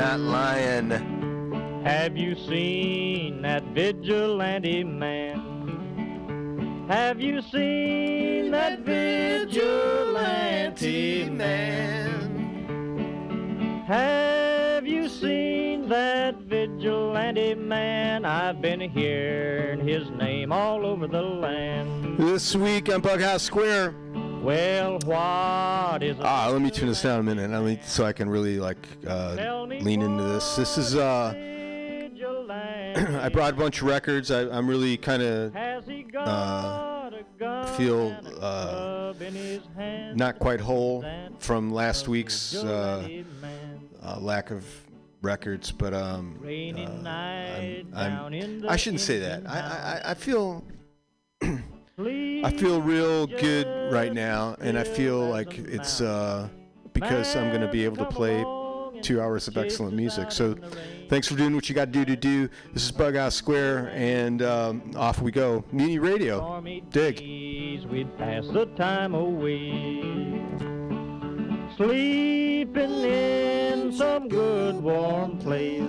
Not lying. Have you seen that vigilante man? Have you seen that vigilante man? Have you seen that vigilante man? I've been hearing his name all over the land. This week on Bughouse Square. Well, what is Ah, let me turn this down a minute. So I can really like uh, lean into this. This is uh, I brought a bunch of records. I, I'm really kind of uh, feel uh, not quite whole from last week's uh, uh, lack of records, but um, uh, I'm, I'm, I shouldn't say that. I, I, I feel I feel real good right now, and I feel like it's uh, because I'm going to be able to play two hours of excellent music. So, thanks for doing what you got to do to do. This is Bughouse Square, and um, off we go. Mutiny Radio. Dig. We'd pass the time away. Sleeping in some good warm place.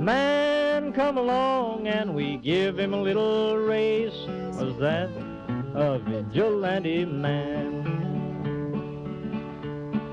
Man come along and we give him a little race. Was that a vigilante man?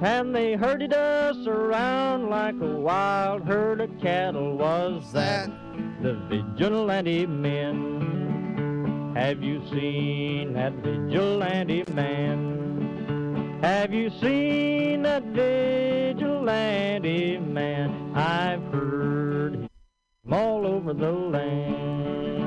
And they herded us around like a wild herd of cattle. Was that the vigilante men? Have you seen that vigilante man? Have you seen that vigilante man? I've heard him all over the land.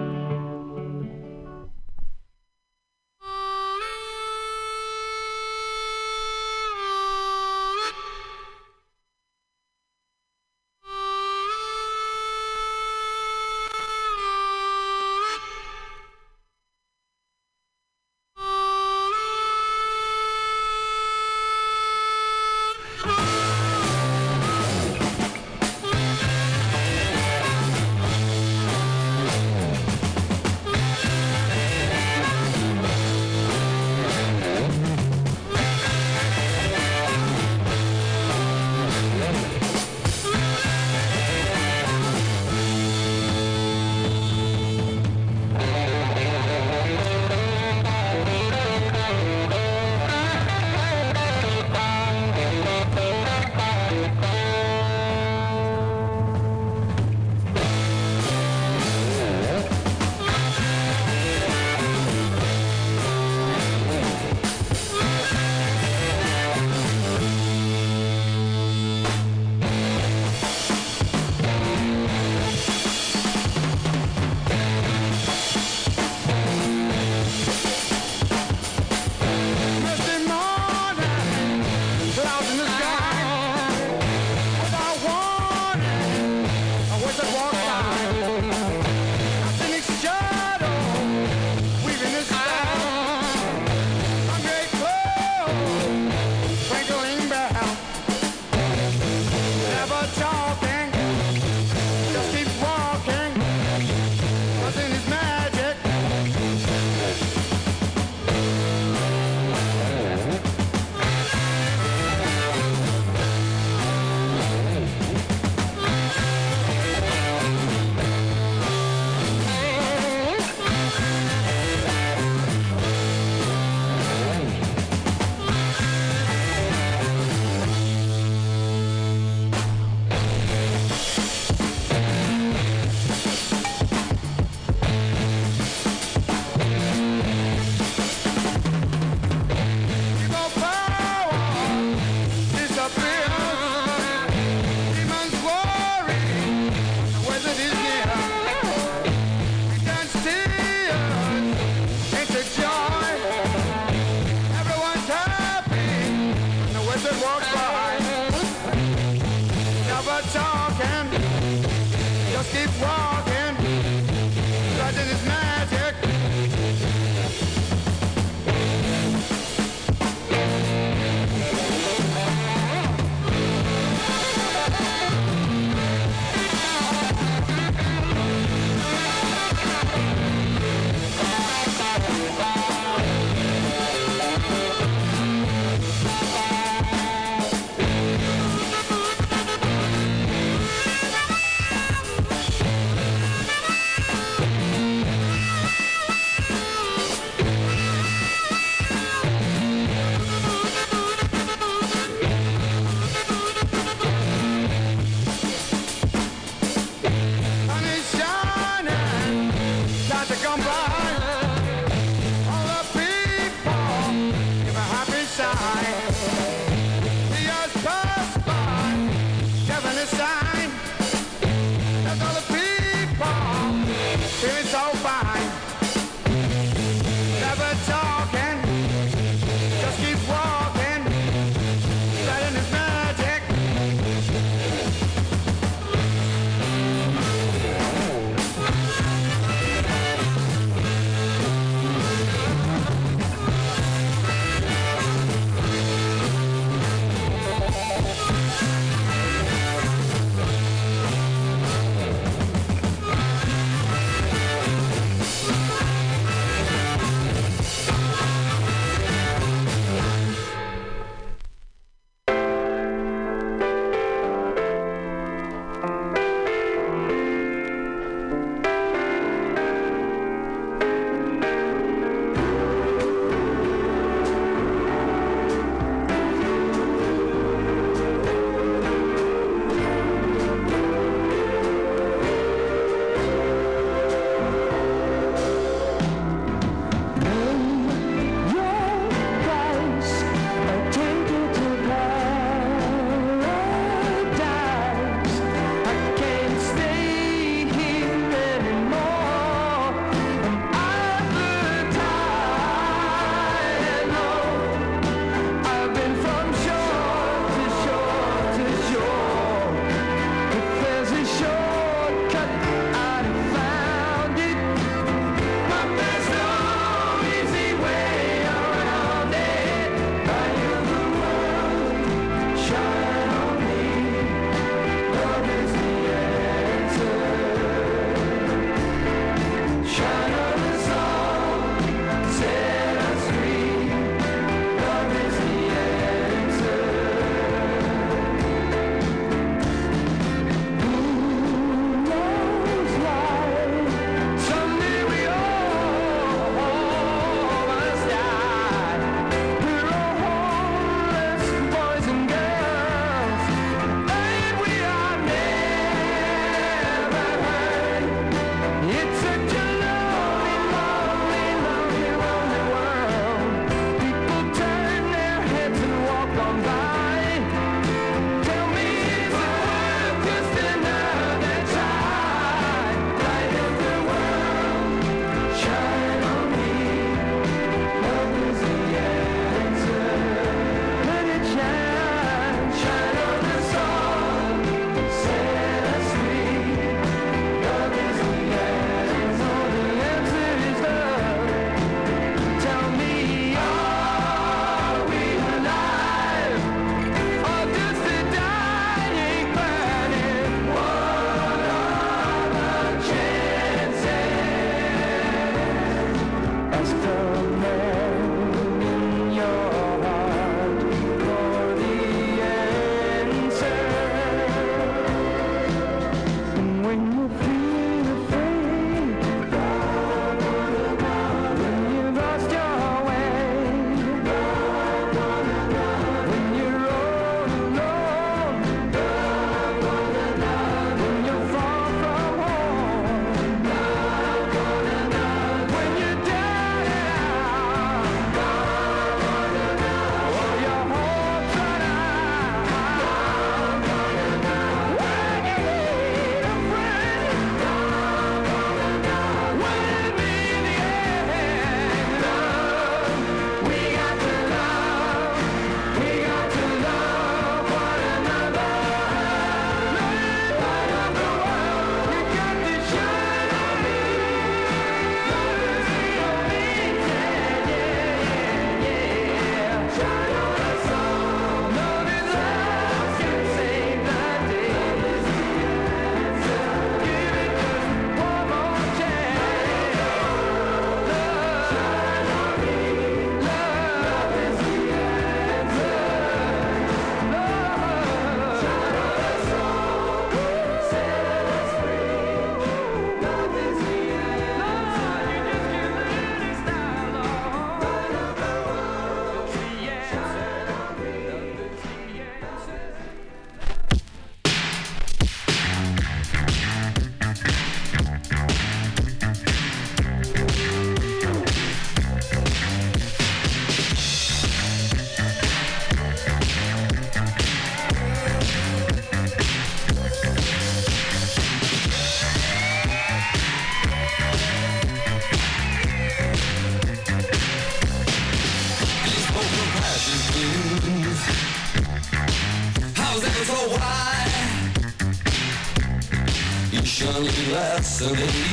Less than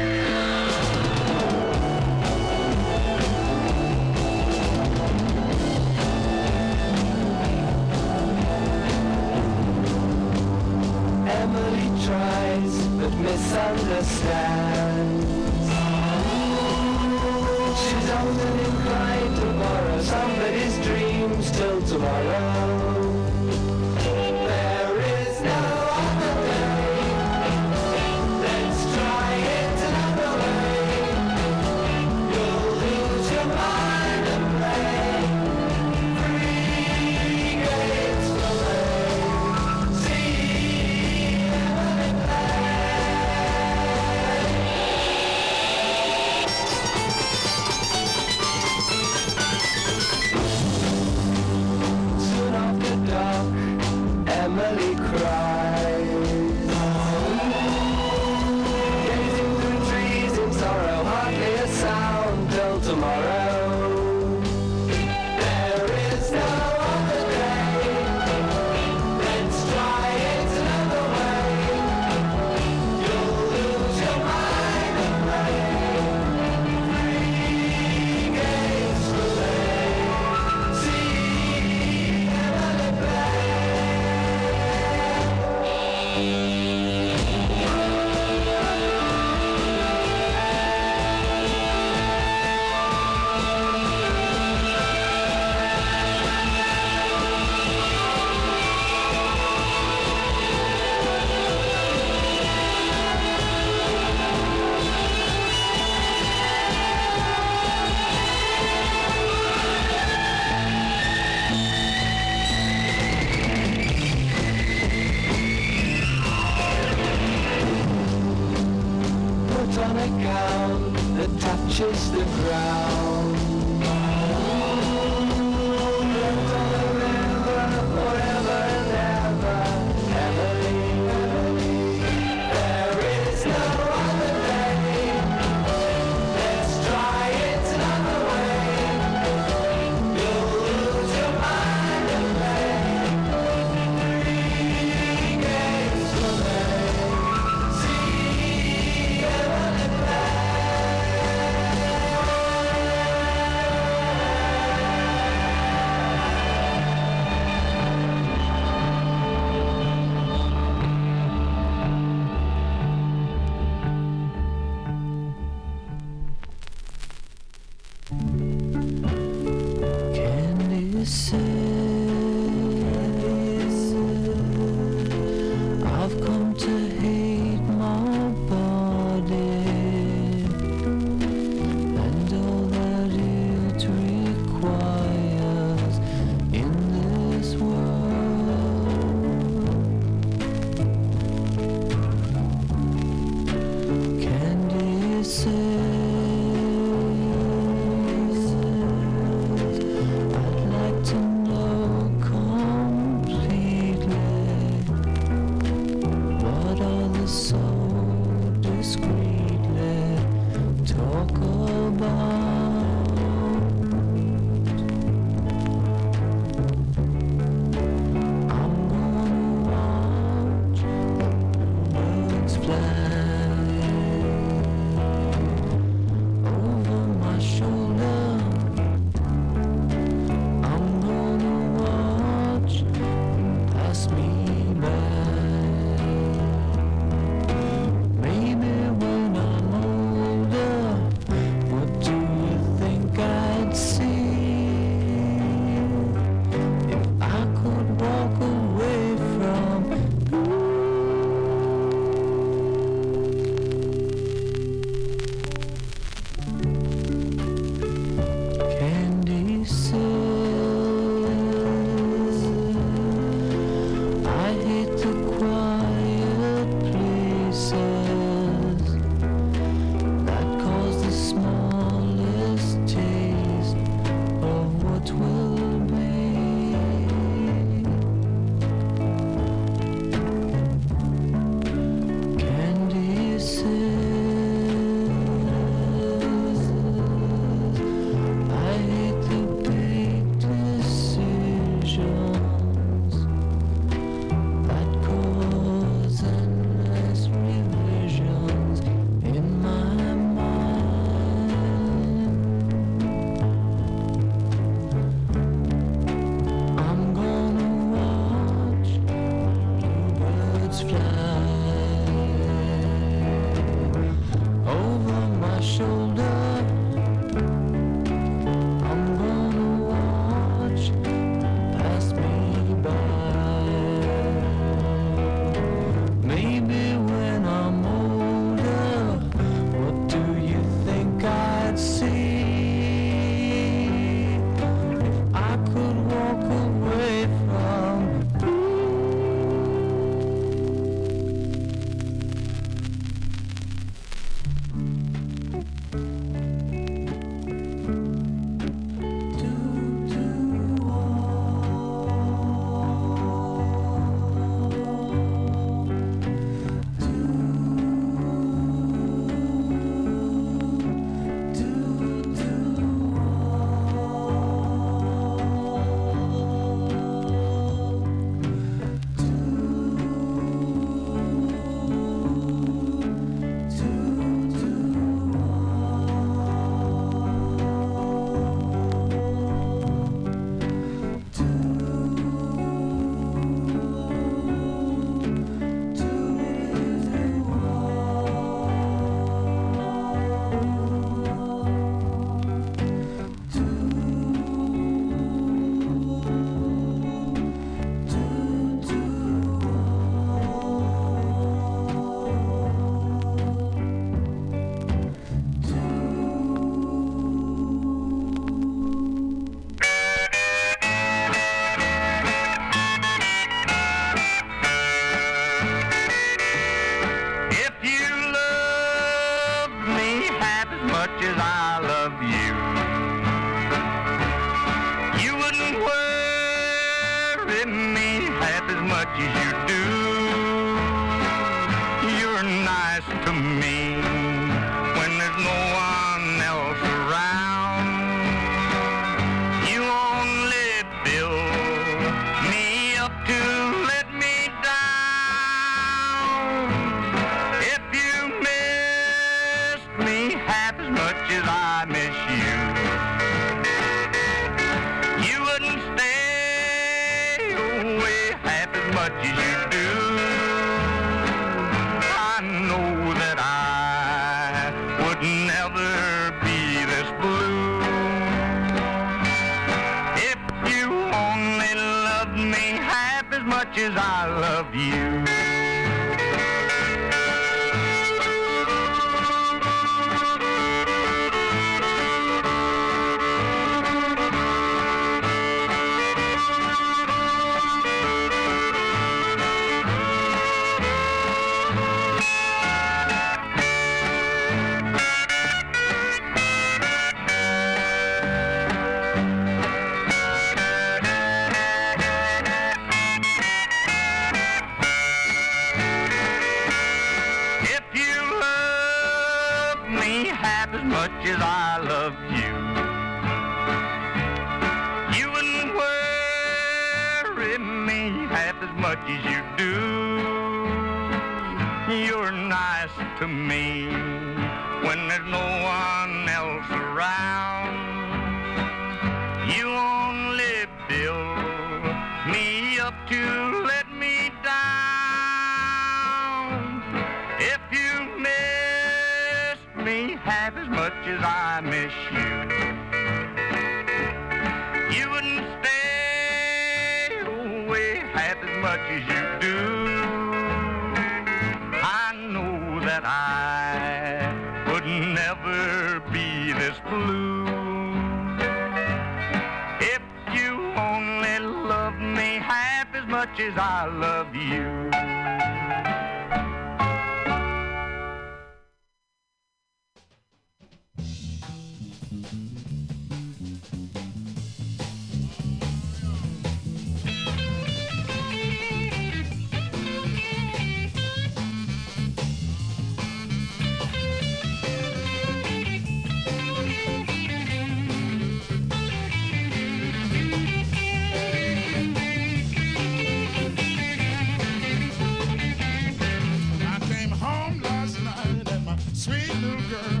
sweet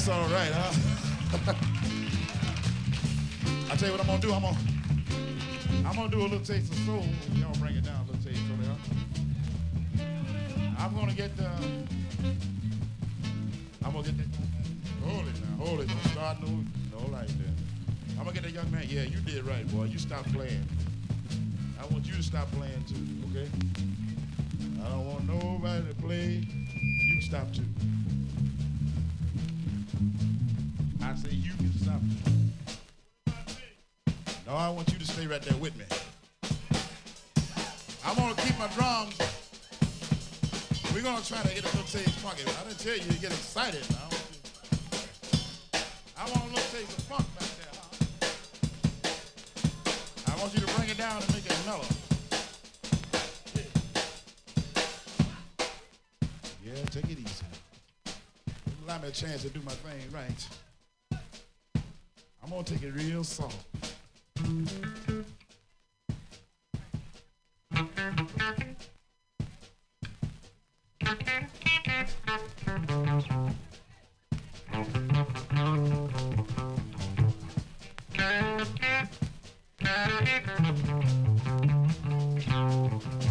That's all right, huh? I tell you what I'm gonna do. I'm gonna I'm gonna do a little taste of soul. Y'all bring it down a little taste over there. I'm gonna get the. I'm gonna get the. Hold it now. Hold it. Don't start no. No like that. I'm gonna get that young man. Yeah, you did right, boy. You stop playing. I want you to stop playing too. Okay. Tell you to get excited. I want, you, I want a little taste of funk back there. Huh? I want you to bring it down and make it mellow. Yeah, take it easy. Allow me a chance to do my thing right. Thank you.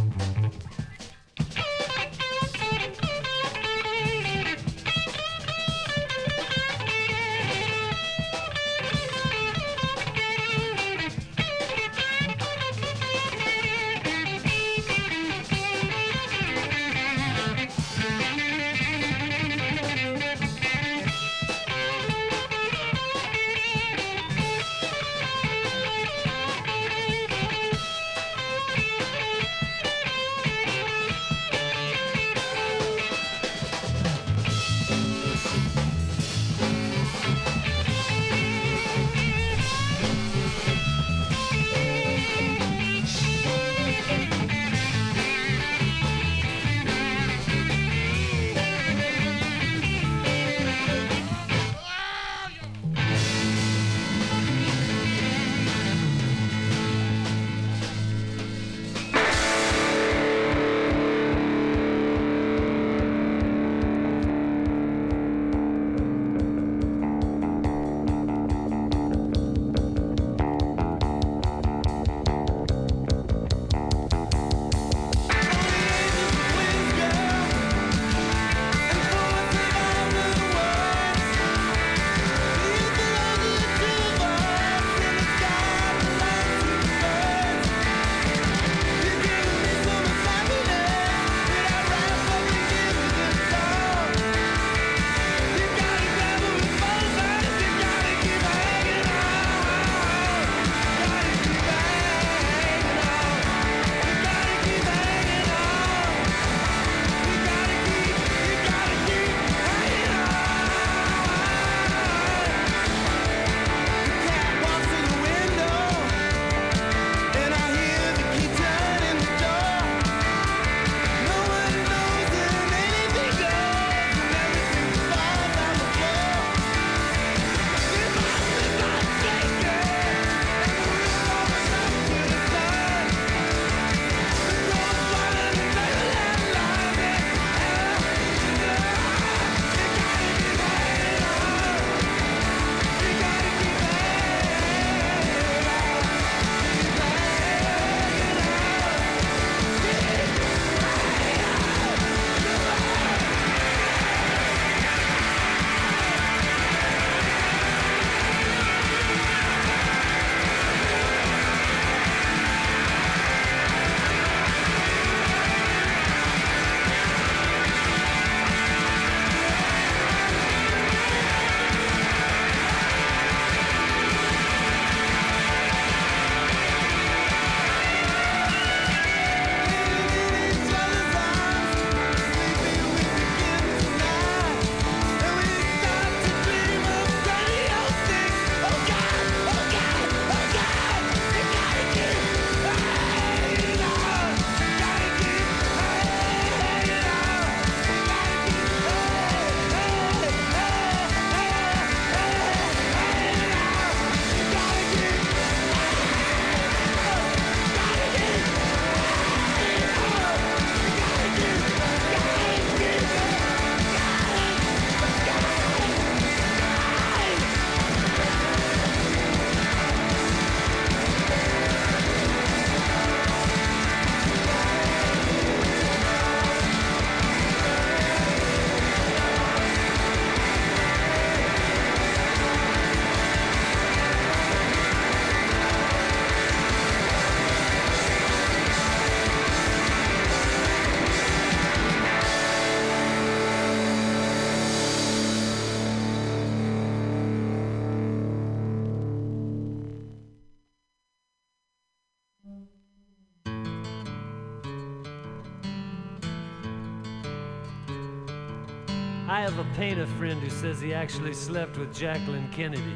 Have a painter friend who says he actually slept with Jacqueline Kennedy.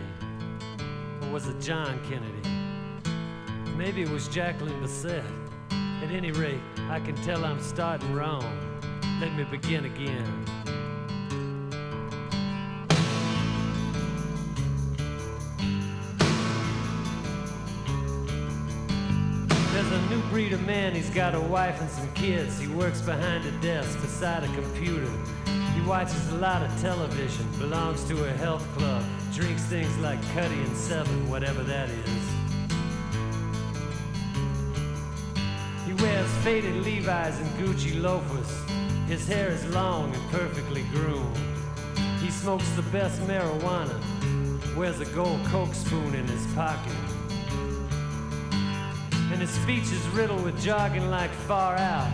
Or was it John Kennedy? Maybe it was Jacqueline Bassett. At any rate, I can tell I'm starting wrong. Let me begin again. There's a new breed of man, he's got a wife and some kids. He works behind a desk beside a computer. He watches a lot of television, belongs to a health club, drinks things like Cutty and Seven, whatever that is. He wears faded Levi's and Gucci loafers. His hair is long and perfectly groomed. He smokes the best marijuana, wears a gold Coke spoon in his pocket. And his speech is riddled with jargon like far out.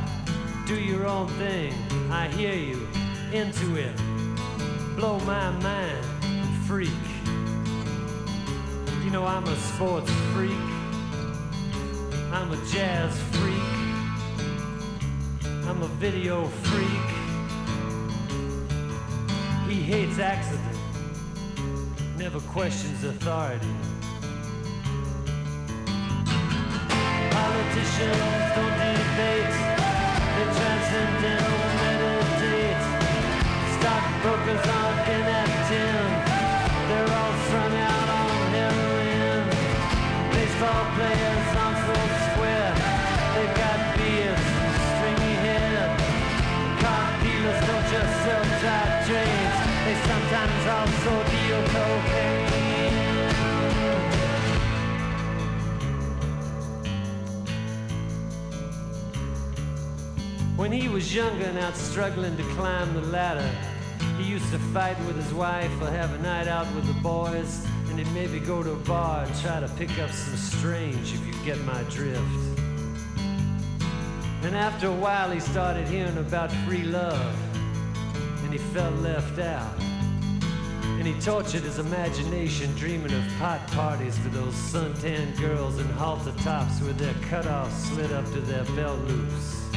Do your own thing, I hear you, into it. Blow my mind, freak. You know, I'm a sports freak. I'm a jazz freak. I'm a video freak. He hates accident, never questions authority. Politicians don't debate, they transcendental meditate. Stockbrokers they're all out on heroin. Baseball players square, they've got beards stringy hair. Dealers don't just sell they sometimes also deal cocaine. When he was younger and out struggling to climb the ladder, to fight with his wife or have a night out with the boys, and he'd maybe go to a bar and try to pick up some strange, if you get my drift. And after a while, he started hearing about free love, and he felt left out. And he tortured his imagination, dreaming of pot parties for those suntan girls in halter tops with their cutoffs slid up to their belt loops.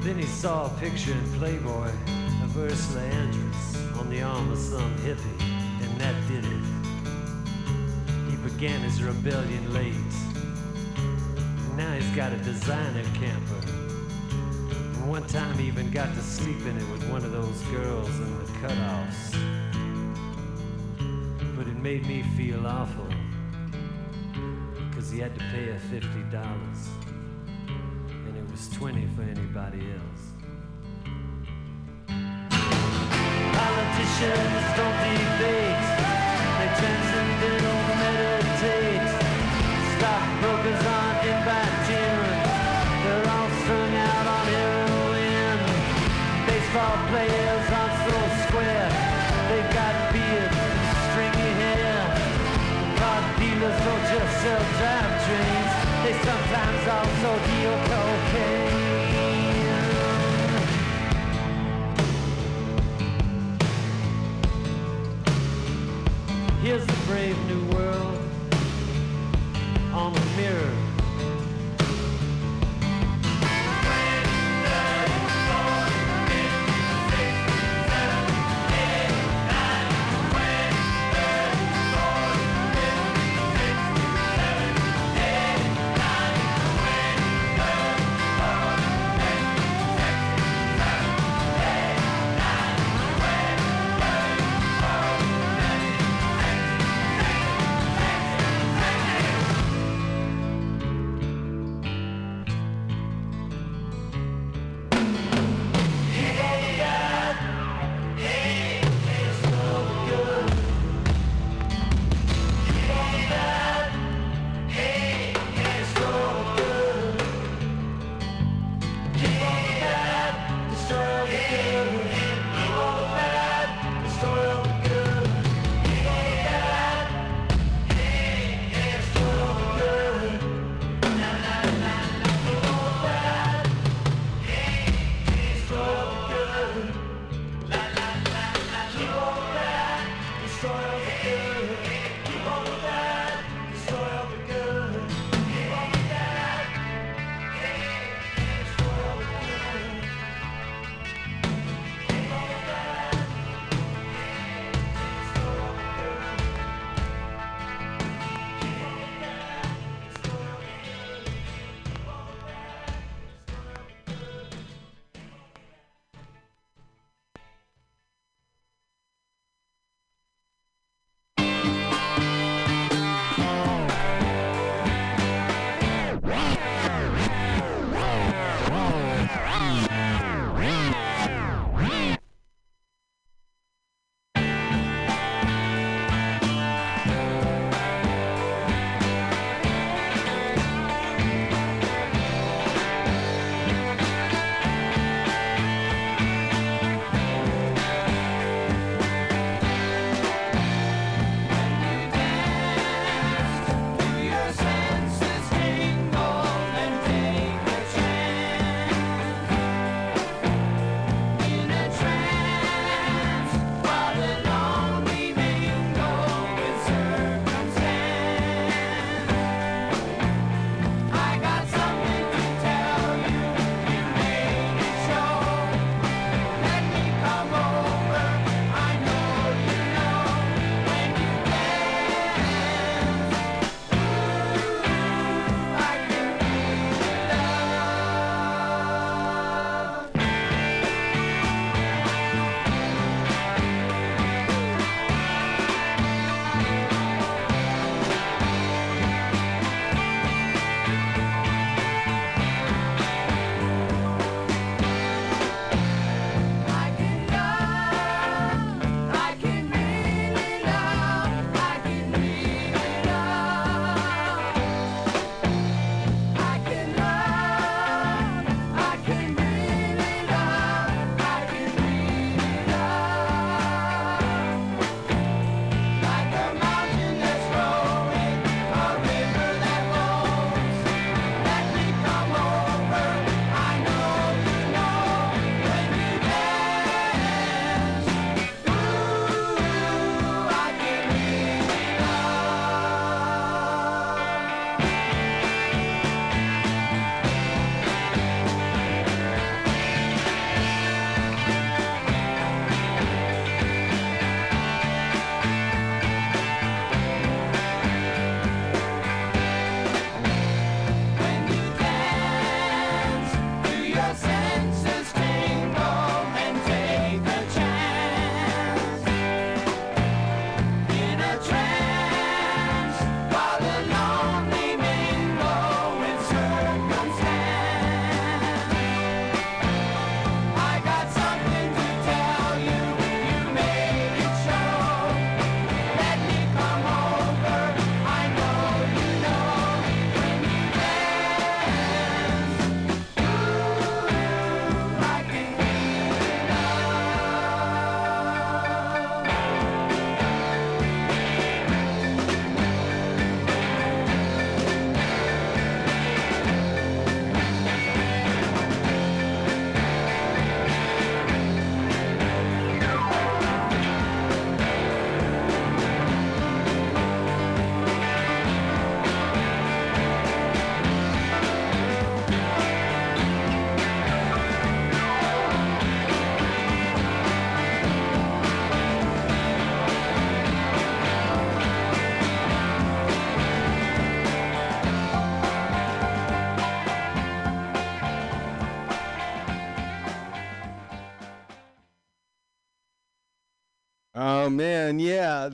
Then he saw a picture in Playboy of Ursula Andress on the arm of some hippie, and that did it. He began his rebellion late. Now he's got a designer camper. And one time he even got to sleep in it with one of those girls in the cutoffs. But it made me feel awful. Cause he had to pay her fifty dollars and it was 20 for anybody else. Politicians don't debate,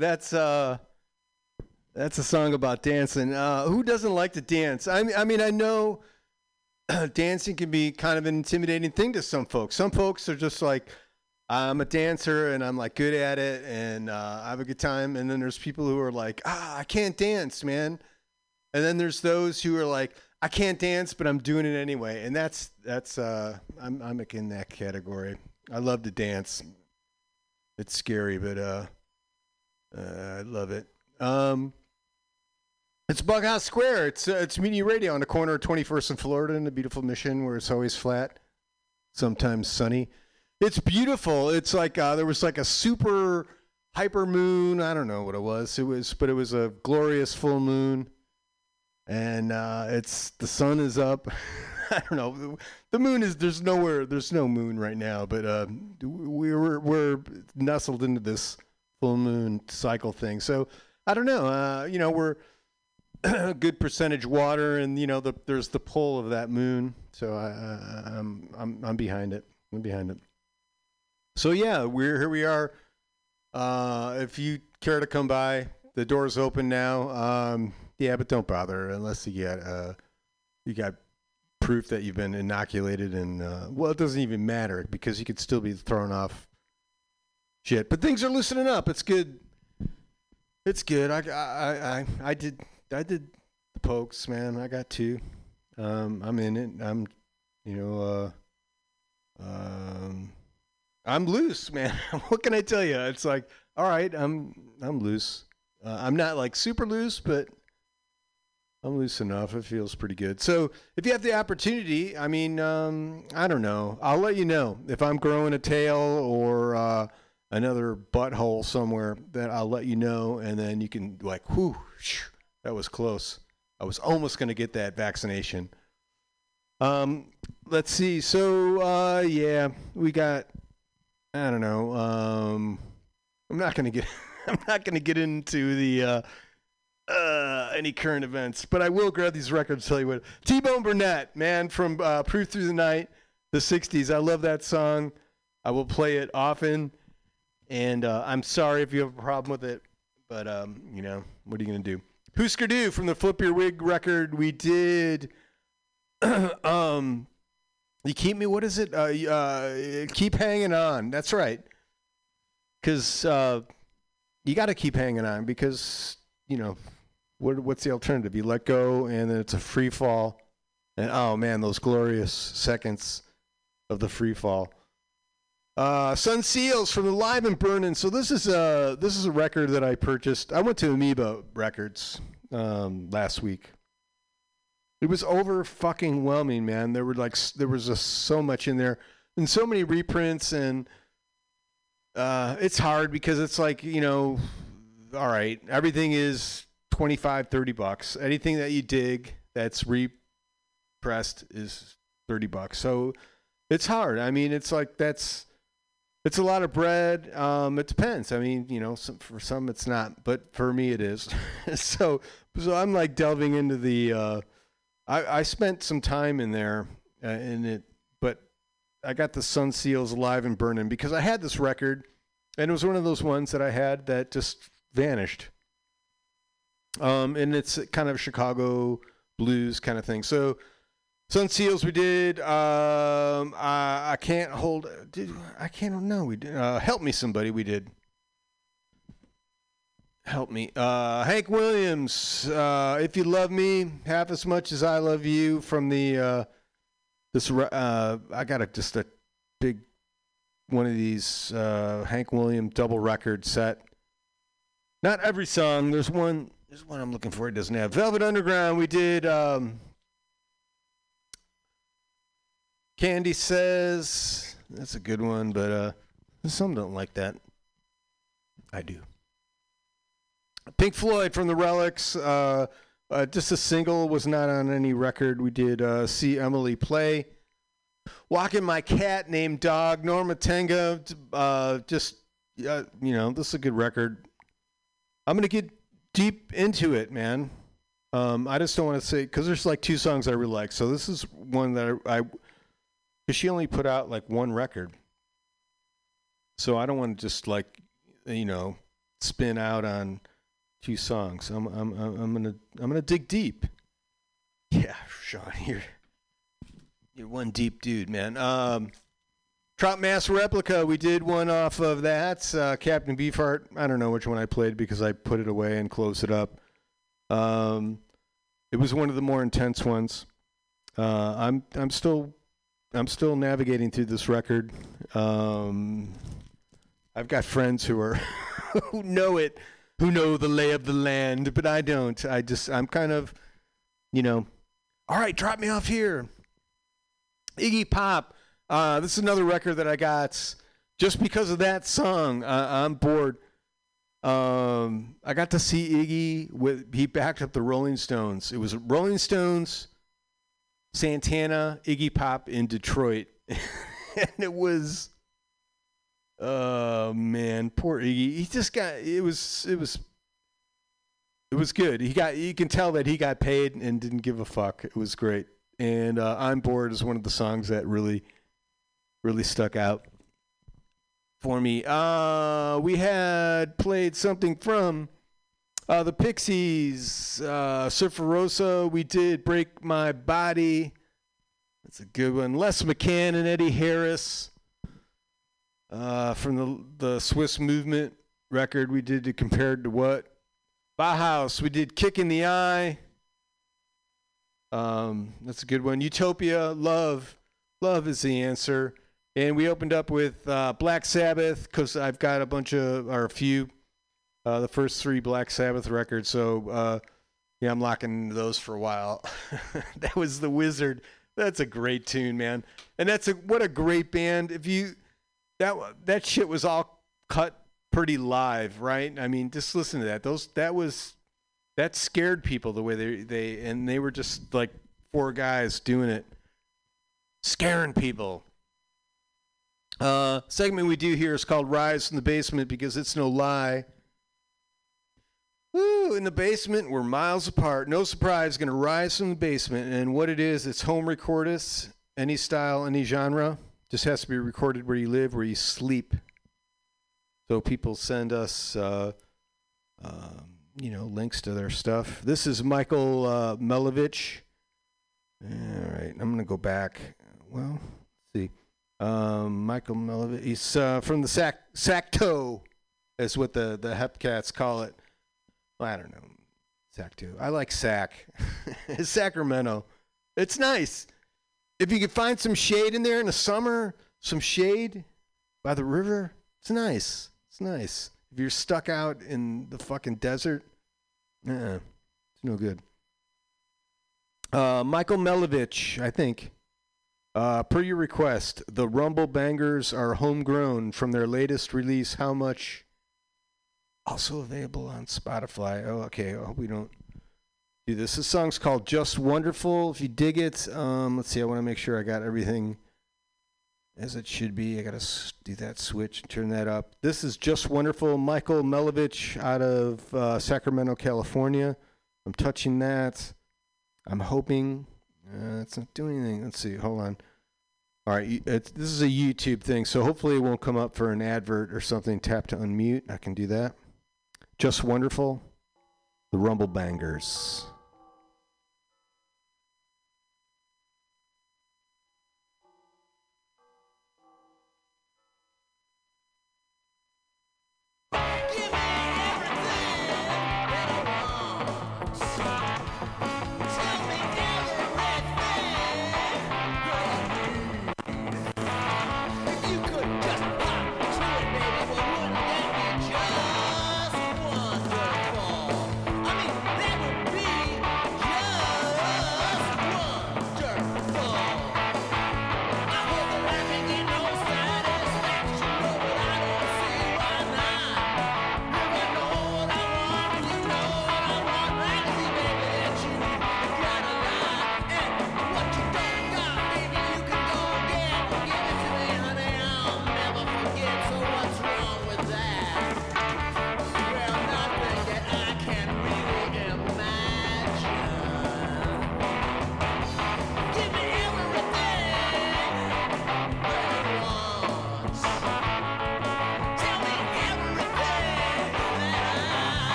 that's uh that's a song about dancing. Uh who doesn't like to dance? I mean I mean I know dancing can be kind of an intimidating thing to some folks. Some folks are just like I'm a dancer and I'm like good at it and uh, I have a good time. And then there's people who are like, ah, I can't dance, man. And then there's those who are like, I can't dance, but I'm doing it anyway. And that's that's uh, I'm I'm in that category. I love to dance. It's scary, but uh, uh I love it. Um, it's Bughouse Square. It's uh, it's Mutiny Radio on the corner of 21st and Florida in the beautiful Mission, where it's always flat, sometimes sunny. It's beautiful. It's like uh, there was like a super hyper moon. I don't know what it was. It was, but it was a glorious full moon, and uh, it's the sun is up. I don't know. The moon is there's nowhere. There's no moon right now, but uh, we're we're nestled into this full moon cycle thing. So I don't know. Uh, you know, we're a good percentage water, and you know, the, there's the pull of that moon. So I, I, I'm I'm I'm behind it. I'm behind it. So yeah, we're here. We are. Uh, if you care to come by, the door's open now. Um, yeah, but don't bother unless you get uh, you got proof that you've been inoculated, and uh, well, it doesn't even matter because you could still be thrown off shit. But things are loosening up. It's good. It's good. I I I, I did I did the pokes, man. I got two. Um, I'm in it. I'm, you know, uh, um, I'm loose, man. what can I tell you? It's like, all right, I'm I'm loose. Uh, I'm not like super loose, but I'm loose enough. It feels pretty good. So if you have the opportunity, I mean, um, I don't know. I'll let you know if I'm growing a tail or uh, another butthole somewhere. That I'll let you know, and then you can like, whew, that was close. I was almost going to get that vaccination. Um, let's see. So uh, yeah, we got. I don't know. Um, I'm not going to get. I'm not going to get into the. Uh, uh, any current events, but I will grab these records. Tell you what, T-Bone Burnett, man, from uh, "Proof Through the Night," the '60s. I love that song. I will play it often, and uh, I'm sorry if you have a problem with it, but um, you know, what are you gonna do? Husker Du from the Flip Your Wig record. We did. um, you keep me. What is it? Uh, uh, keep hanging on. That's right. Because uh, you got to keep hanging on because you know what, what's the alternative? You let go, and then it's a free fall. And oh man, those glorious seconds of the free fall. Uh, Son Seals from the Live and Burning. So this is a this is a record that I purchased. I went to Amoeba Records um, last week. It was over fucking whelming, man. There were like there was just so much in there, and so many reprints, and uh, it's hard because it's like you know, all right, everything is 25, 30 bucks. Anything that you dig that's repressed is 30 bucks. So it's hard. I mean, it's like that's it's a lot of bread. Um, it depends. I mean, you know, some, for some it's not, but for me it is. so so I'm like delving into the. Uh, I I spent some time in there uh, in it, but I got the Son Seals live and burning because I had this record, and it was one of those ones that I had that just vanished. Um, and it's kind of Chicago blues kind of thing. So, Son Seals we did. Um, I, I can't hold. Did, I can't know. We did. Uh, Help me, somebody. We did. Help me. Uh, Hank Williams. Uh, if you love me half as much as I love you. From the uh, this. Uh, I got a, just a big one of these uh, Hank Williams double record set. Not every song. There's one. There's one I'm looking for. It doesn't have Velvet Underground. We did. Um, Candy says that's a good one, but uh, some don't like that. I do. Pink Floyd from the Relics. Uh, uh, just a single was not on any record. We did uh, see Emily play. Walking my cat named Dog. Norma Tanega. Uh, just uh, you know, this is a good record. I'm gonna get deep into it, man. Um, I just don't want to say because there's like two songs I really like. So this is one that I, I because she only put out like one record. So I don't want to just like you know, spin out on two songs. I'm I'm I'm gonna I'm gonna dig deep. Yeah, Sean, you're you're one deep dude, man. Um, Trout Mass Replica, we did one off of that. Uh, Captain Beefheart. I don't know which one I played because I put it away and closed it up. Um, it was one of the more intense ones. Uh, I'm I'm still I'm still navigating through this record. Um, I've got friends who are who know it, who know the lay of the land, but I don't. I just I'm kind of, you know, all right, drop me off here. Iggy Pop. Uh, this is another record that I got just because of that song. Uh, I'm bored. Um, I got to see Iggy with he backed up the Rolling Stones. It was Rolling Stones, Santana, Iggy Pop in Detroit, and it was, oh man, poor Iggy. He just got it was it was it was good. He got you can tell that he got paid and didn't give a fuck. It was great. And uh, I'm bored is one of the songs that really really stuck out for me. Uh, we had played something from uh, the Pixies, uh, Surfer Rosa. We did Break My Body. That's a good one. Les McCann and Eddie Harris uh, from the the Swiss Movement record. We did compared to what? Bauhaus. We did Kick in the Eye. Um, that's a good one. Utopia, Love. Love is the answer. And we opened up with uh, Black Sabbath because I've got a bunch of, or a few, the first three Black Sabbath records. So, uh, yeah, I'm locking those for a while. that was The Wizard. That's a great tune, man. And that's a, what a great band. If you, that, that shit was all cut pretty live, right? I mean, just listen to that. Those, that was, that scared people the way they, they, and they were just like four guys doing it, scaring people. Uh, segment we do here is called Rise from the Basement because it's no lie. In the basement, we're miles apart. No surprise, going to rise from the basement. And what it is, it's home recordists, any style, any genre. Just has to be recorded where you live, where you sleep. So people send us, uh, um, you know, links to their stuff. This is Michael uh, Melovich. All right, I'm going to go back. Well, let's see. Um, Michael Melovich. He's uh, from the Sac Sacto, is what the the Hepcats call it. I don't know. Sac too. I like Sac. Sacramento. It's nice. If you could find some shade in there in the summer, some shade by the river, it's nice. It's nice. If you're stuck out in the fucking desert, uh it's no good. Uh, Michael Melovich, I think. Uh, per your request, the Rumble Bangers are homegrown from their latest release. How much? Also available on Spotify. Oh, okay. I hope we don't do this. This song's called Just Wonderful. If you dig it, um, let's see. I want to make sure I got everything as it should be. I got to do that switch turn that up. This is Just Wonderful. Michael Melovich out of uh, Sacramento, California. I'm touching that. I'm hoping uh, it's not doing anything. Let's see. Hold on. All right. This is a YouTube thing, so hopefully it won't come up for an advert or something. Tap to unmute. I can do that. Just wonderful. The Rumble Bangers.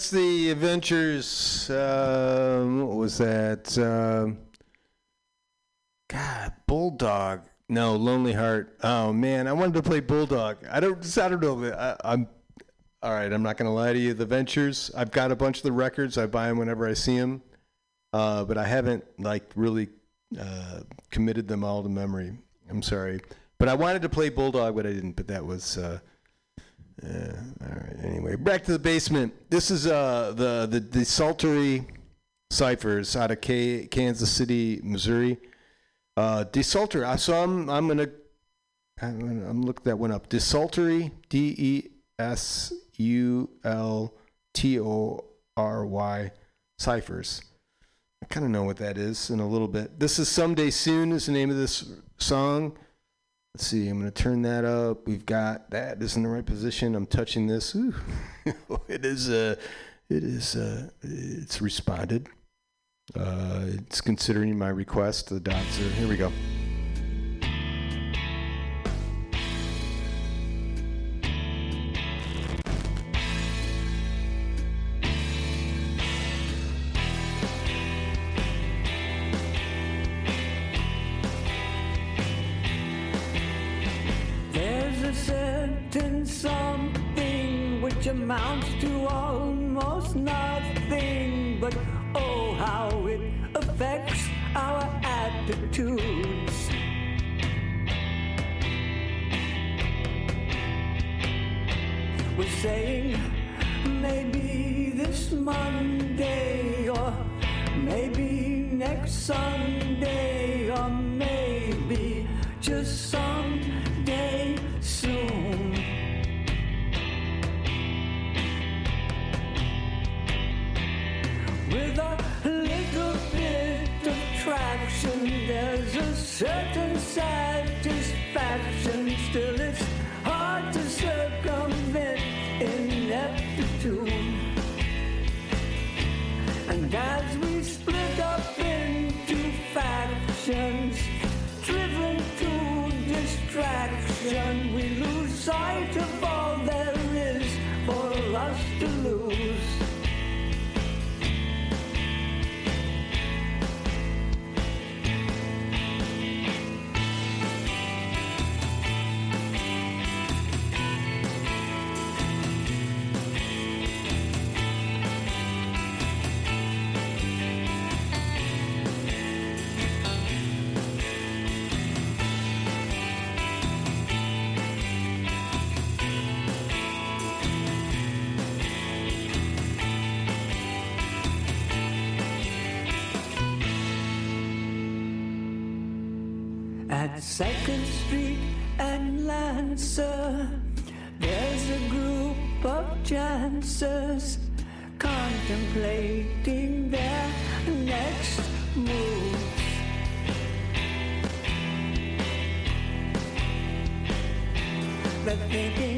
That's the Adventures. Um, what was that? Um, God, Bulldog. No, Lonely Heart. Oh man, I wanted to play Bulldog. I don't. I don't know. I, I'm. All right, I'm not gonna lie to you. The Ventures. I've got a bunch of the records. I buy them whenever I see them, uh, but I haven't like really uh, committed them all to memory. I'm sorry, but I wanted to play Bulldog, but I didn't. But that was. Uh, uh, all right. Anyway, back to the basement. This is uh, the Desultory ciphers out of K- Kansas City, Missouri. Uh, Desultory. I saw. I'm. I'm gonna. I'm gonna. Look that one up. Desultory. D E S U L T O R Y ciphers. I kind of know what that is in a little bit. This is someday soon. Is the name of this song. Let's see. I'm going to turn that up. We've got that. that is in the right position. I'm touching this. Ooh. it is. Uh, it is. Uh, it's responded. Uh, it's considering my request. The dots are. Here we go. Amounts to almost nothing, but oh, how it affects our attitudes. We're saying maybe this Monday or maybe next Sunday contemplating their next move. They're thinking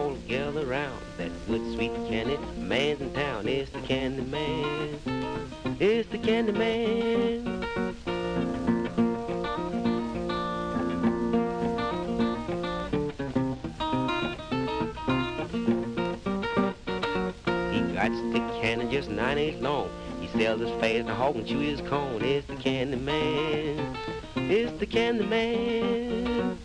all gather round. That good sweet candy man's in town. It's the candy man. It's the candy man. He got the candy just nine eight long. He sells his fast to hog and chew his cone. It's the candy man. It's the candy man.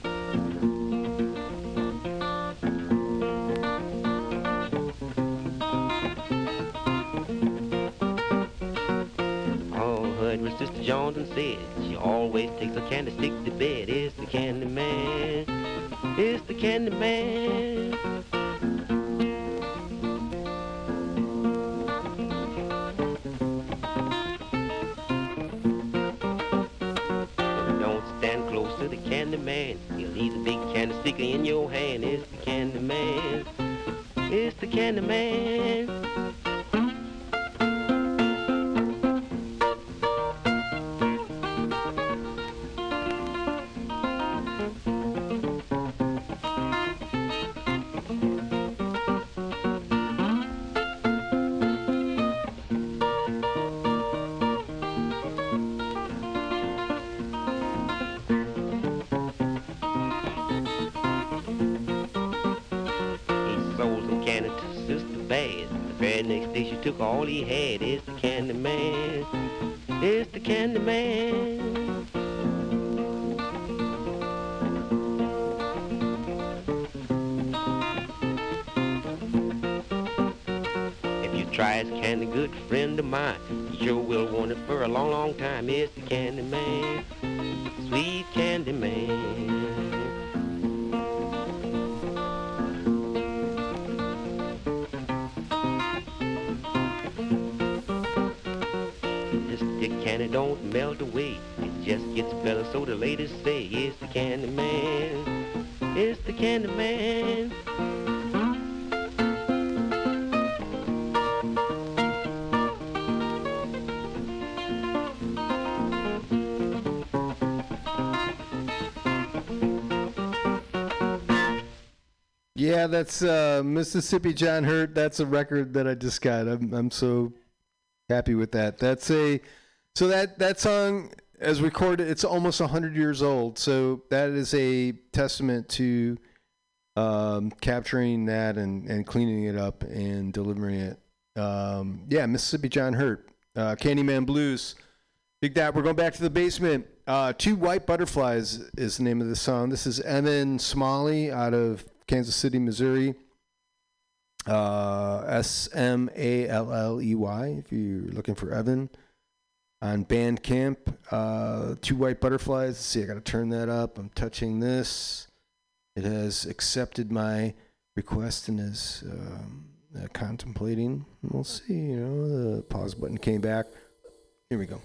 Johnson said. She always takes a candy stick to bed. It's the candy man. It's the candy man. Don't stand close to the candy man. He'll leave a big candy sticker in your hand. It's the candy man. It's the candy man. Yeah, that's uh, Mississippi John Hurt. That's a record that I just got. I'm I'm so happy with that. That's a so that that song as recorded. It's almost hundred years old. So that is a testament to um, capturing that and and cleaning it up and delivering it. Um, yeah, Mississippi John Hurt, uh, Candyman Blues. Big that. We're going back to the basement. Uh, Two White Butterflies is the name of the song. This is Evan Smalley out of Kansas City, Missouri. Uh, S M A L L E Y, if you're looking for Evan. On Bandcamp, uh, Two White Butterflies. Let's see, I got to turn that up. I'm touching this. It has accepted my request and is um, uh, contemplating. We'll see. You know, the pause button came back. Here we go.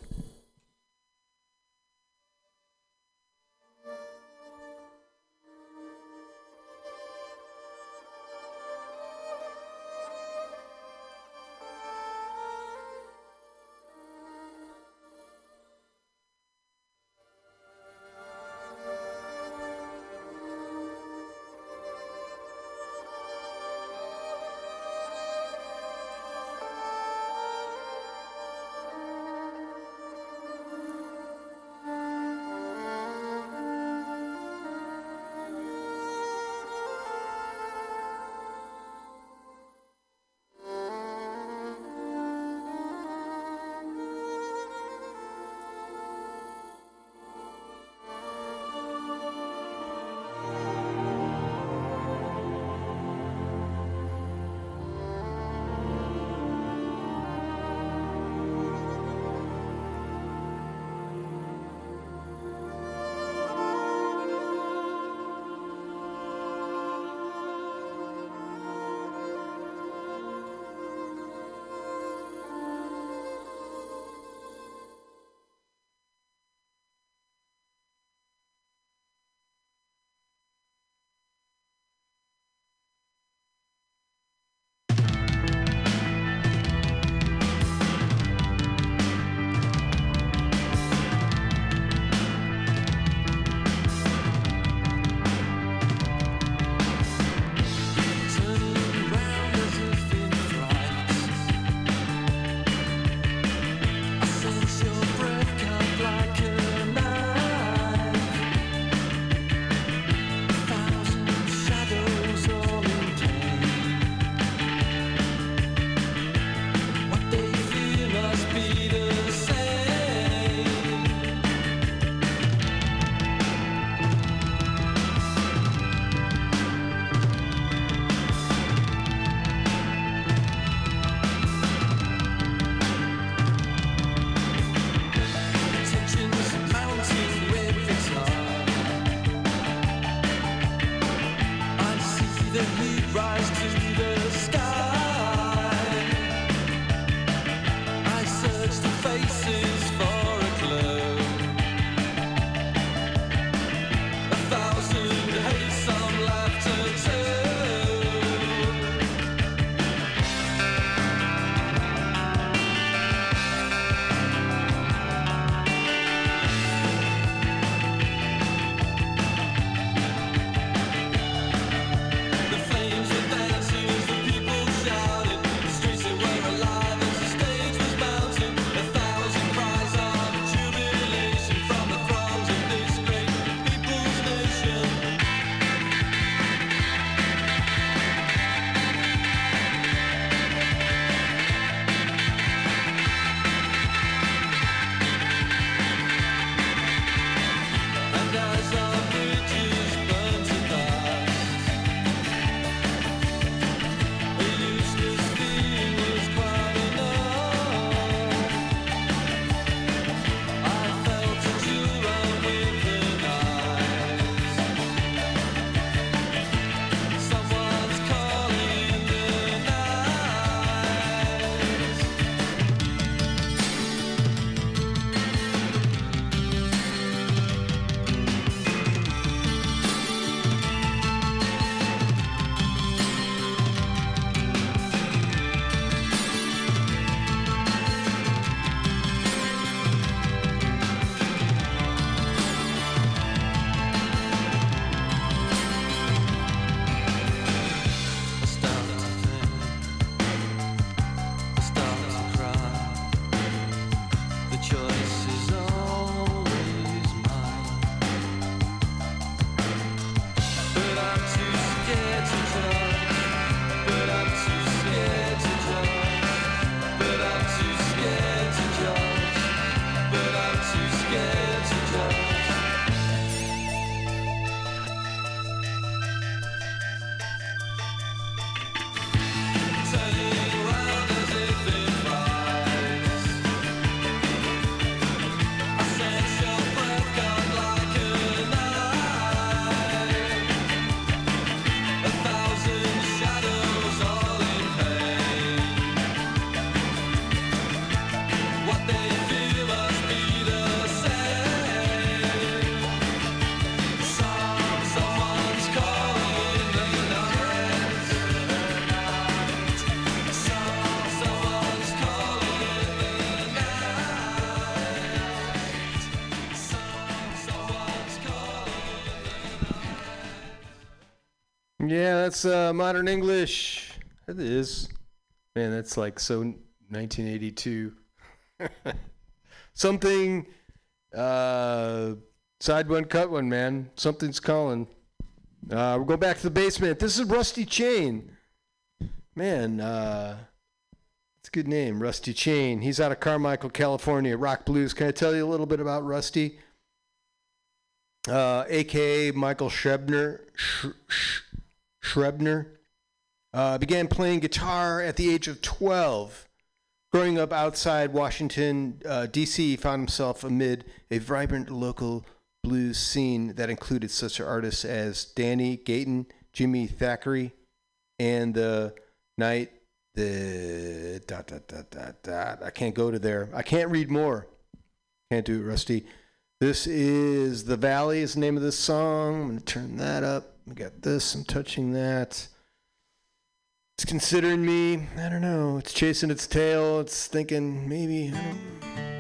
Yeah, that's uh, modern English. It is. Man, that's like so 1982. Something. Uh, side one, cut one, man. Something's calling. Uh, we'll go back to the basement. This is Rusty Chain. Man, uh, it's a good name, Rusty Chain. He's out of Carmichael, California. Rock blues. Can I tell you a little bit about Rusty? Uh, AKA Michael Schrebner. Sh- Sh- Schrebner. Uh, began playing guitar at the age of 12. Growing up outside Washington, uh, D.C., he found himself amid a vibrant local blues scene that included such artists as Danny Gayton, Jimmy Thackeray, and the night the dot dot dot dot dot. I can't go to there. I can't read more. Can't do it, Rusty. This is the Valley. Is the name of this song. I'm gonna turn that up. We got this. I'm touching that. It's considering me. I don't know. It's chasing its tail. It's thinking maybe. I don't,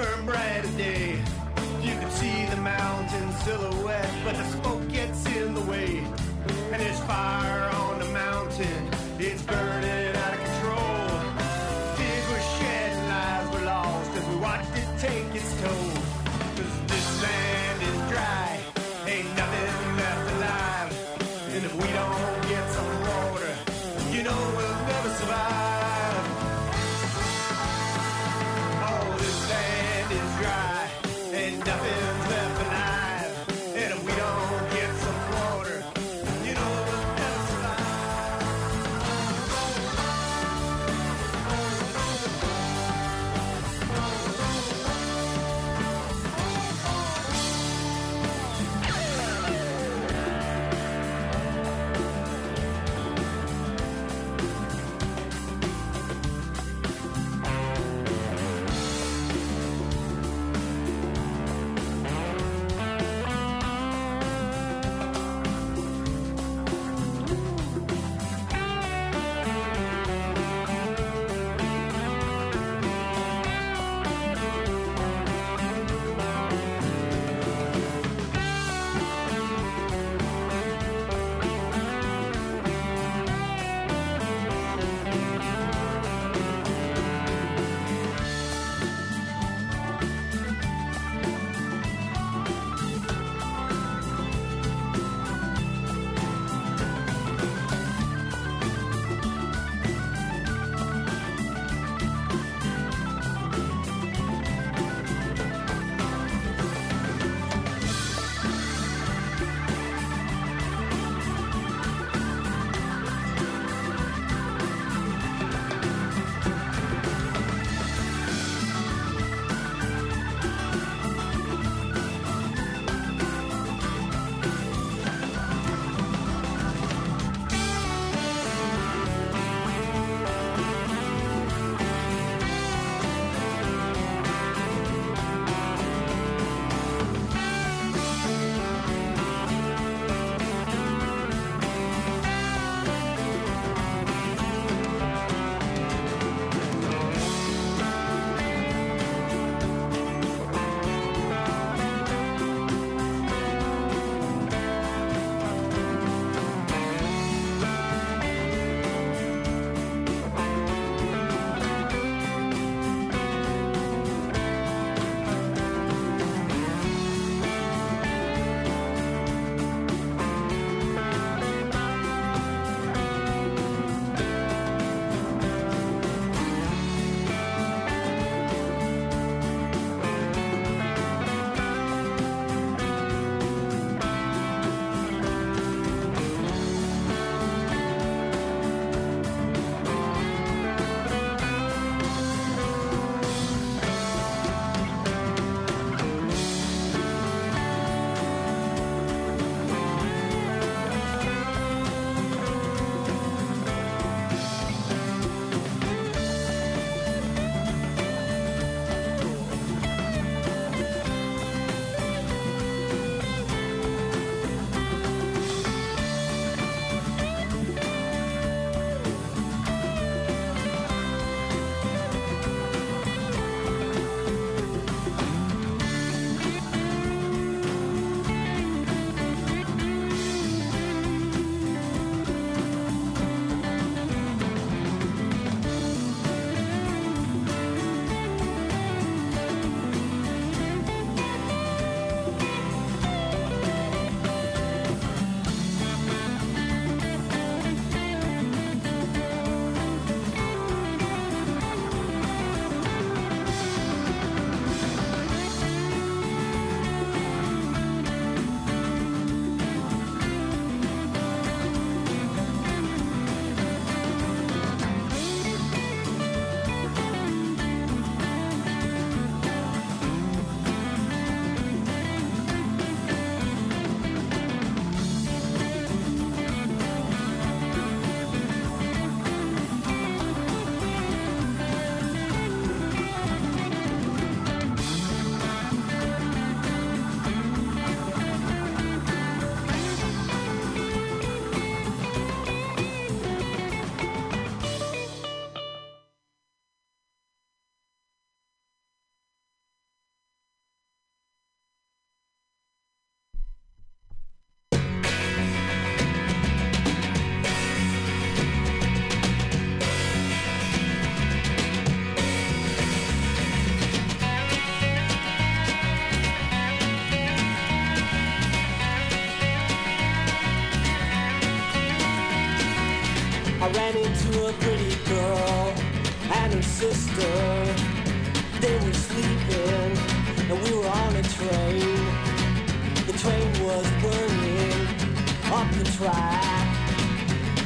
burn bright a day. You can see the mountain silhouette, but the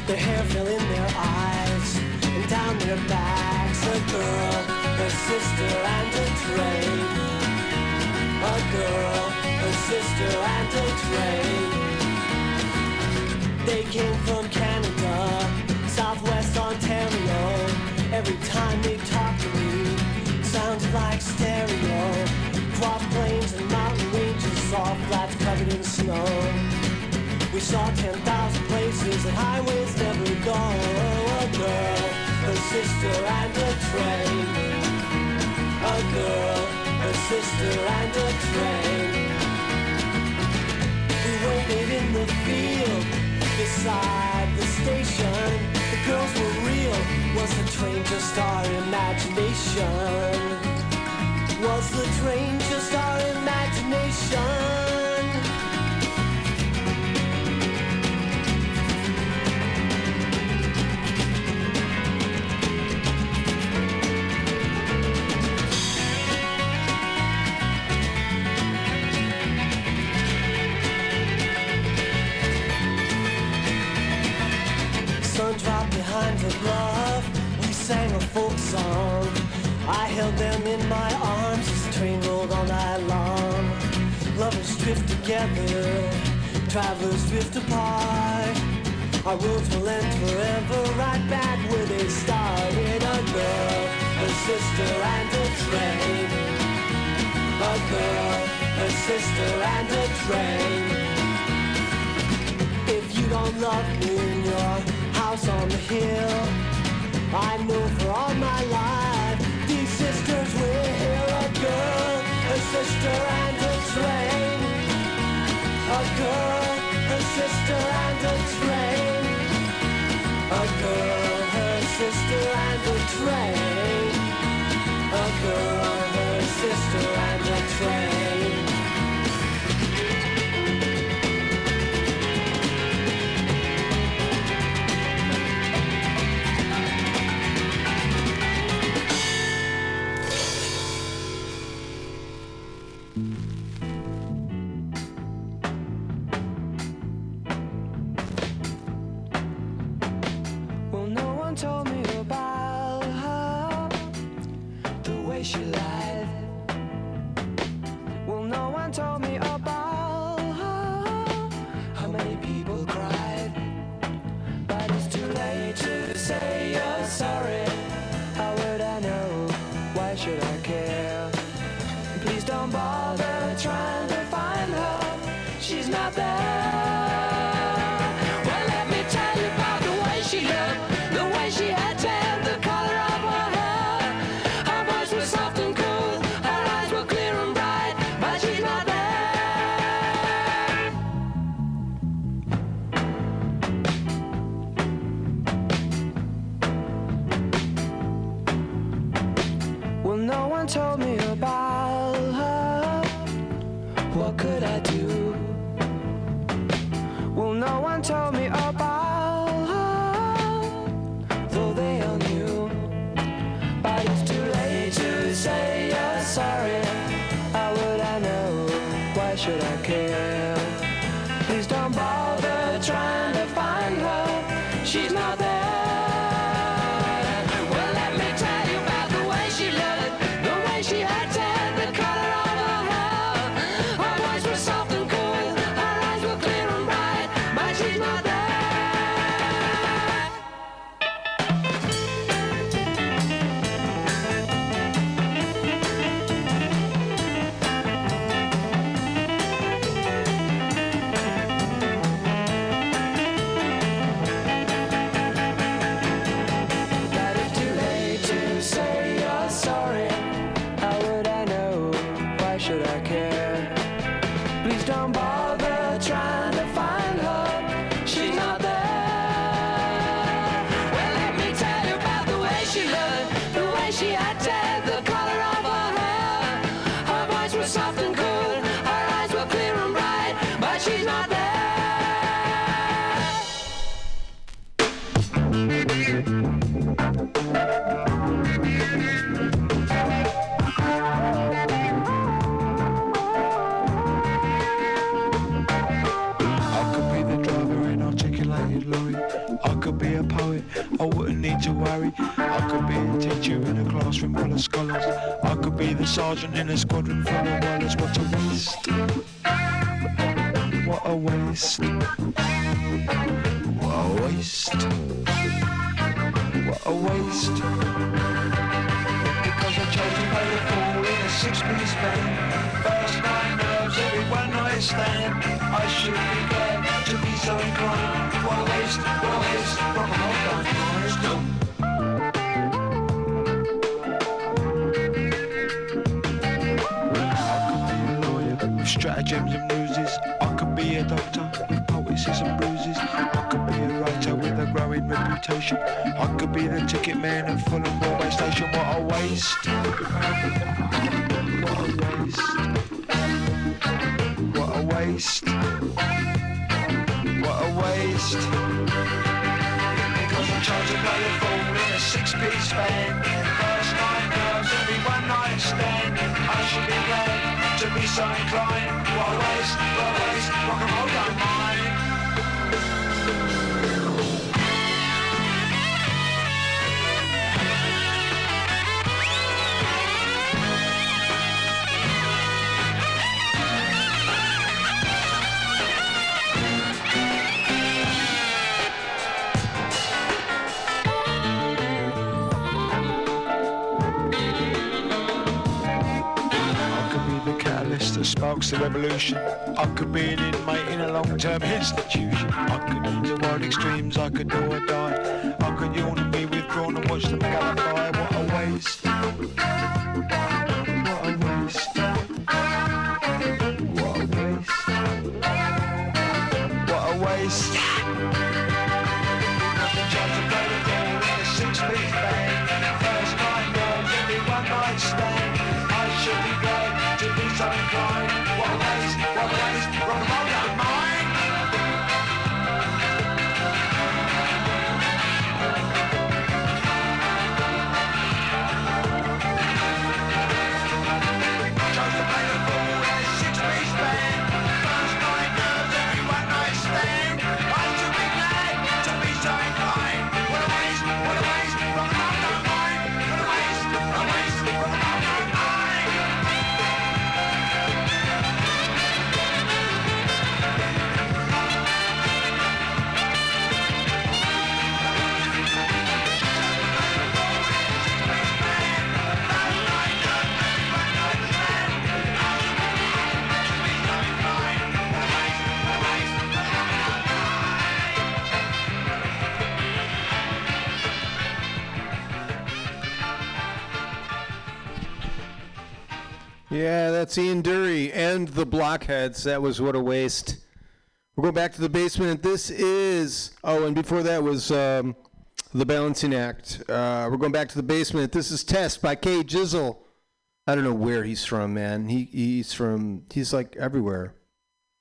Their hair fell in their eyes and down their backs. A girl, her sister, and a train. sister and a train We waited in the field beside the station The girls were real Was the train just our imagination? Was the train just our imagination? together, travelers drift apart. Our worlds will end forever, right back where they started. A girl, a sister, and a train. A girl, a sister, and a train. If you don't love me in your house on the hill, I know for all my life these sisters will. A girl, a sister, a girl, her sister and a train. A girl, her sister and a train. A girl. Sergeant in a squadron full of wallers. What a waste. What a waste. What a waste. What a waste. Because I chose to play the fool in a six-piece band. Stratagems and ruses. I could be a doctor with poesis and bruises. I could be a writer with a growing reputation. I could be the ticket man at Fulham Railway Station. What a waste! What a waste! What a waste! What a waste! Because I chose to play the fool in a six-piece band. First night nerves, every one night stand. I should be glad to be so inclined. What a waste, what a waste, rock and roll don't the revolution. I could be an inmate in a long-term institution. I could use the wild extremes, I could do or die. I could yawn and be withdrawn and watch them gallify. What a waste. Yeah, that's Ian Dury and the Blockheads. That was what a waste. We're going back to the basement. This is oh, and before that was um, the Balancing Act. Uh, we're going back to the basement. This is Test by K Jizzle. I don't know where he's from, man. He he's from he's like everywhere.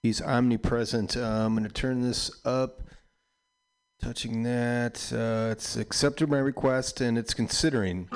He's omnipresent. Uh, I'm going to turn this up. Touching that, uh, it's accepted my request and it's considering.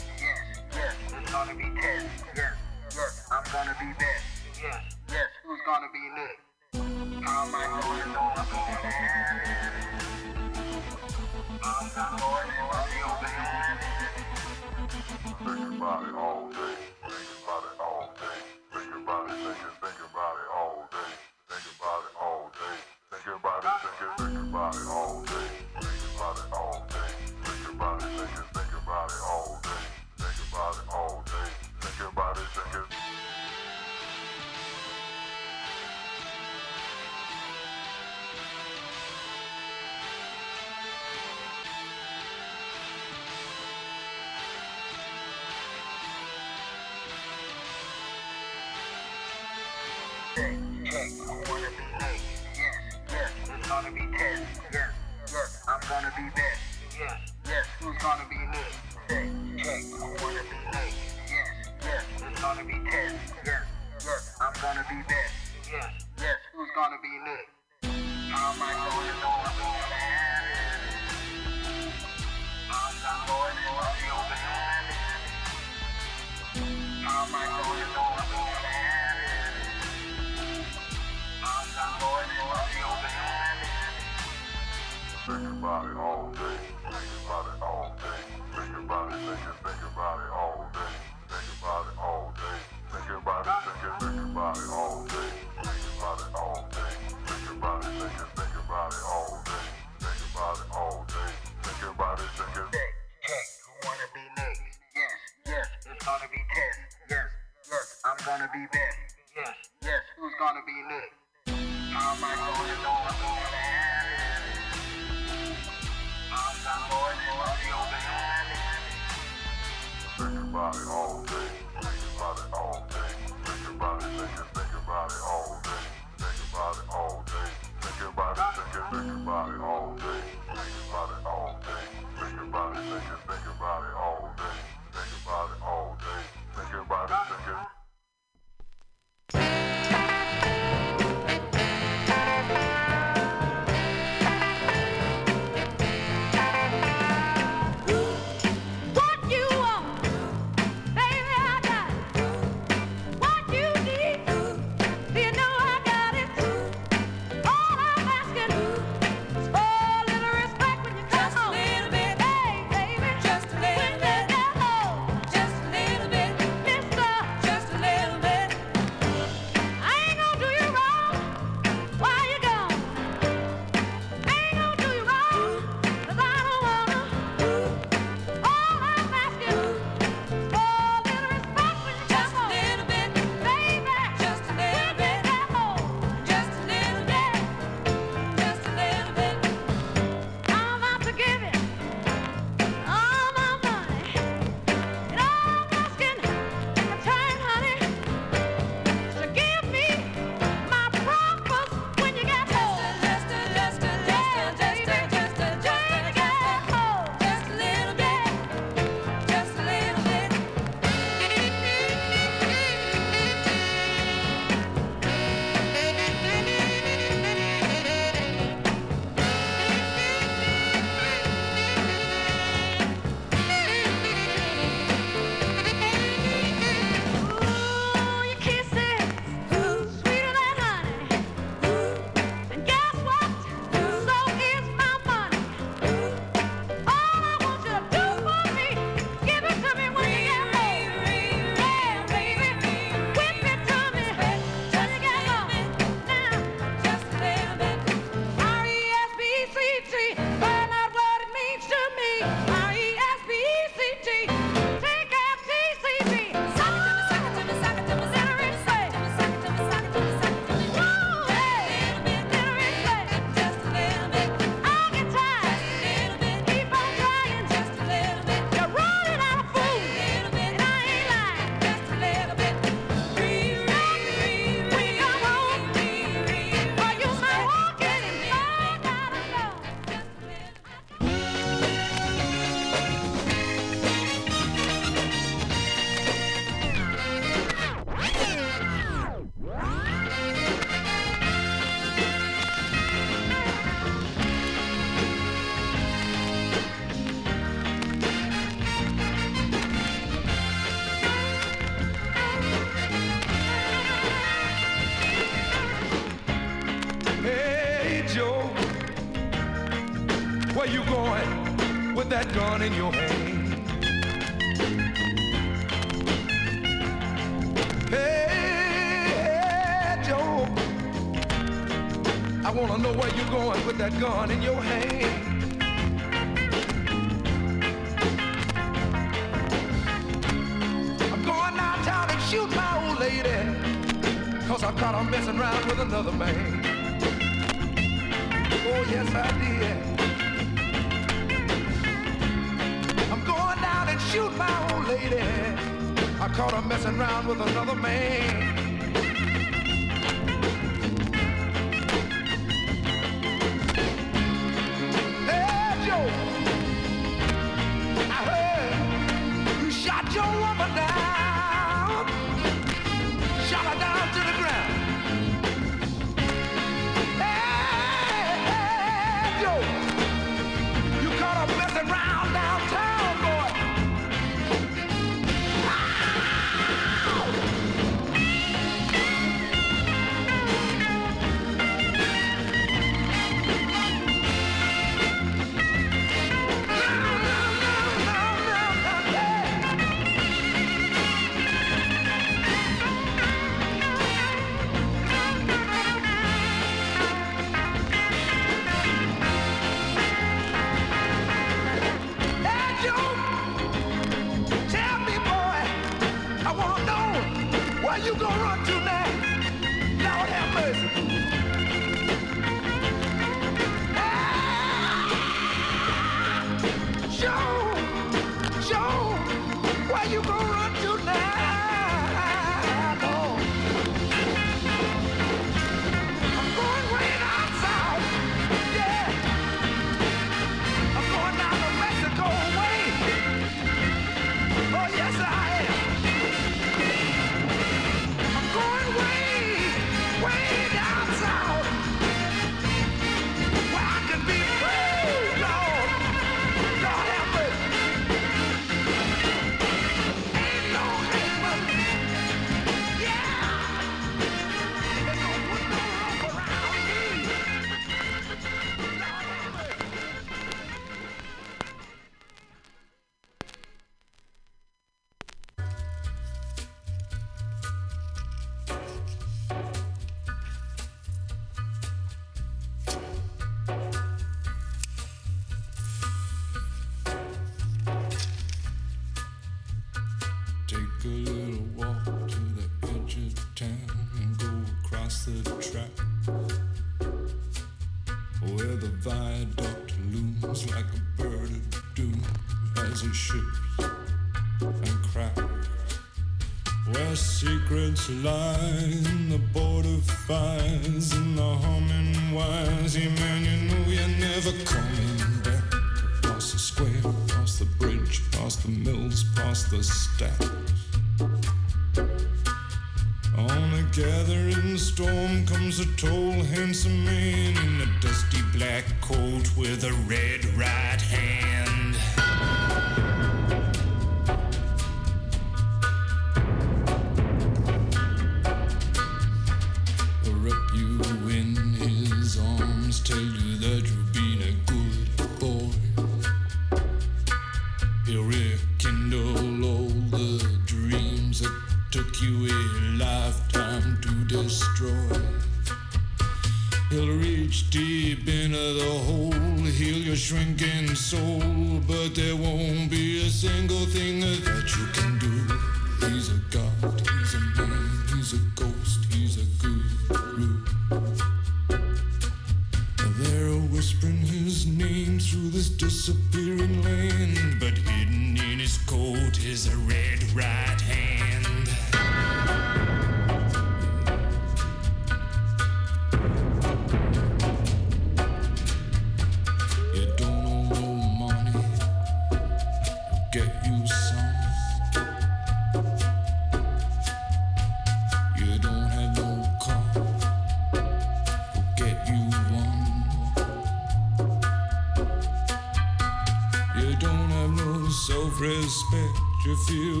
feel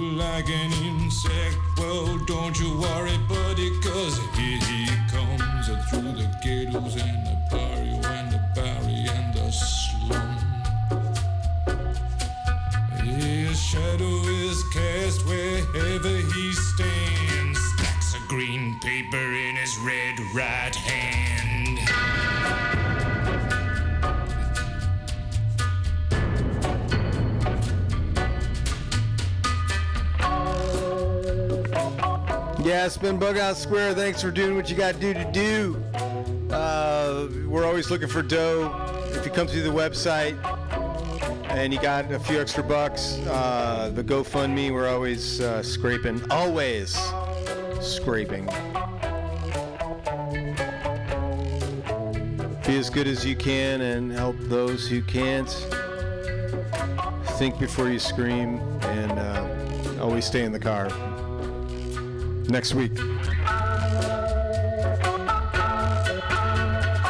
Yeah, it's been Bug Out Square. Thanks for doing what you got to do to do. Uh, we're always looking for dough. If you come through the website and you got a few extra bucks, uh, the GoFundMe, we're always uh, scraping. Always scraping. Be as good as you can and help those who can't. Think before you scream and uh, always stay in the car next week.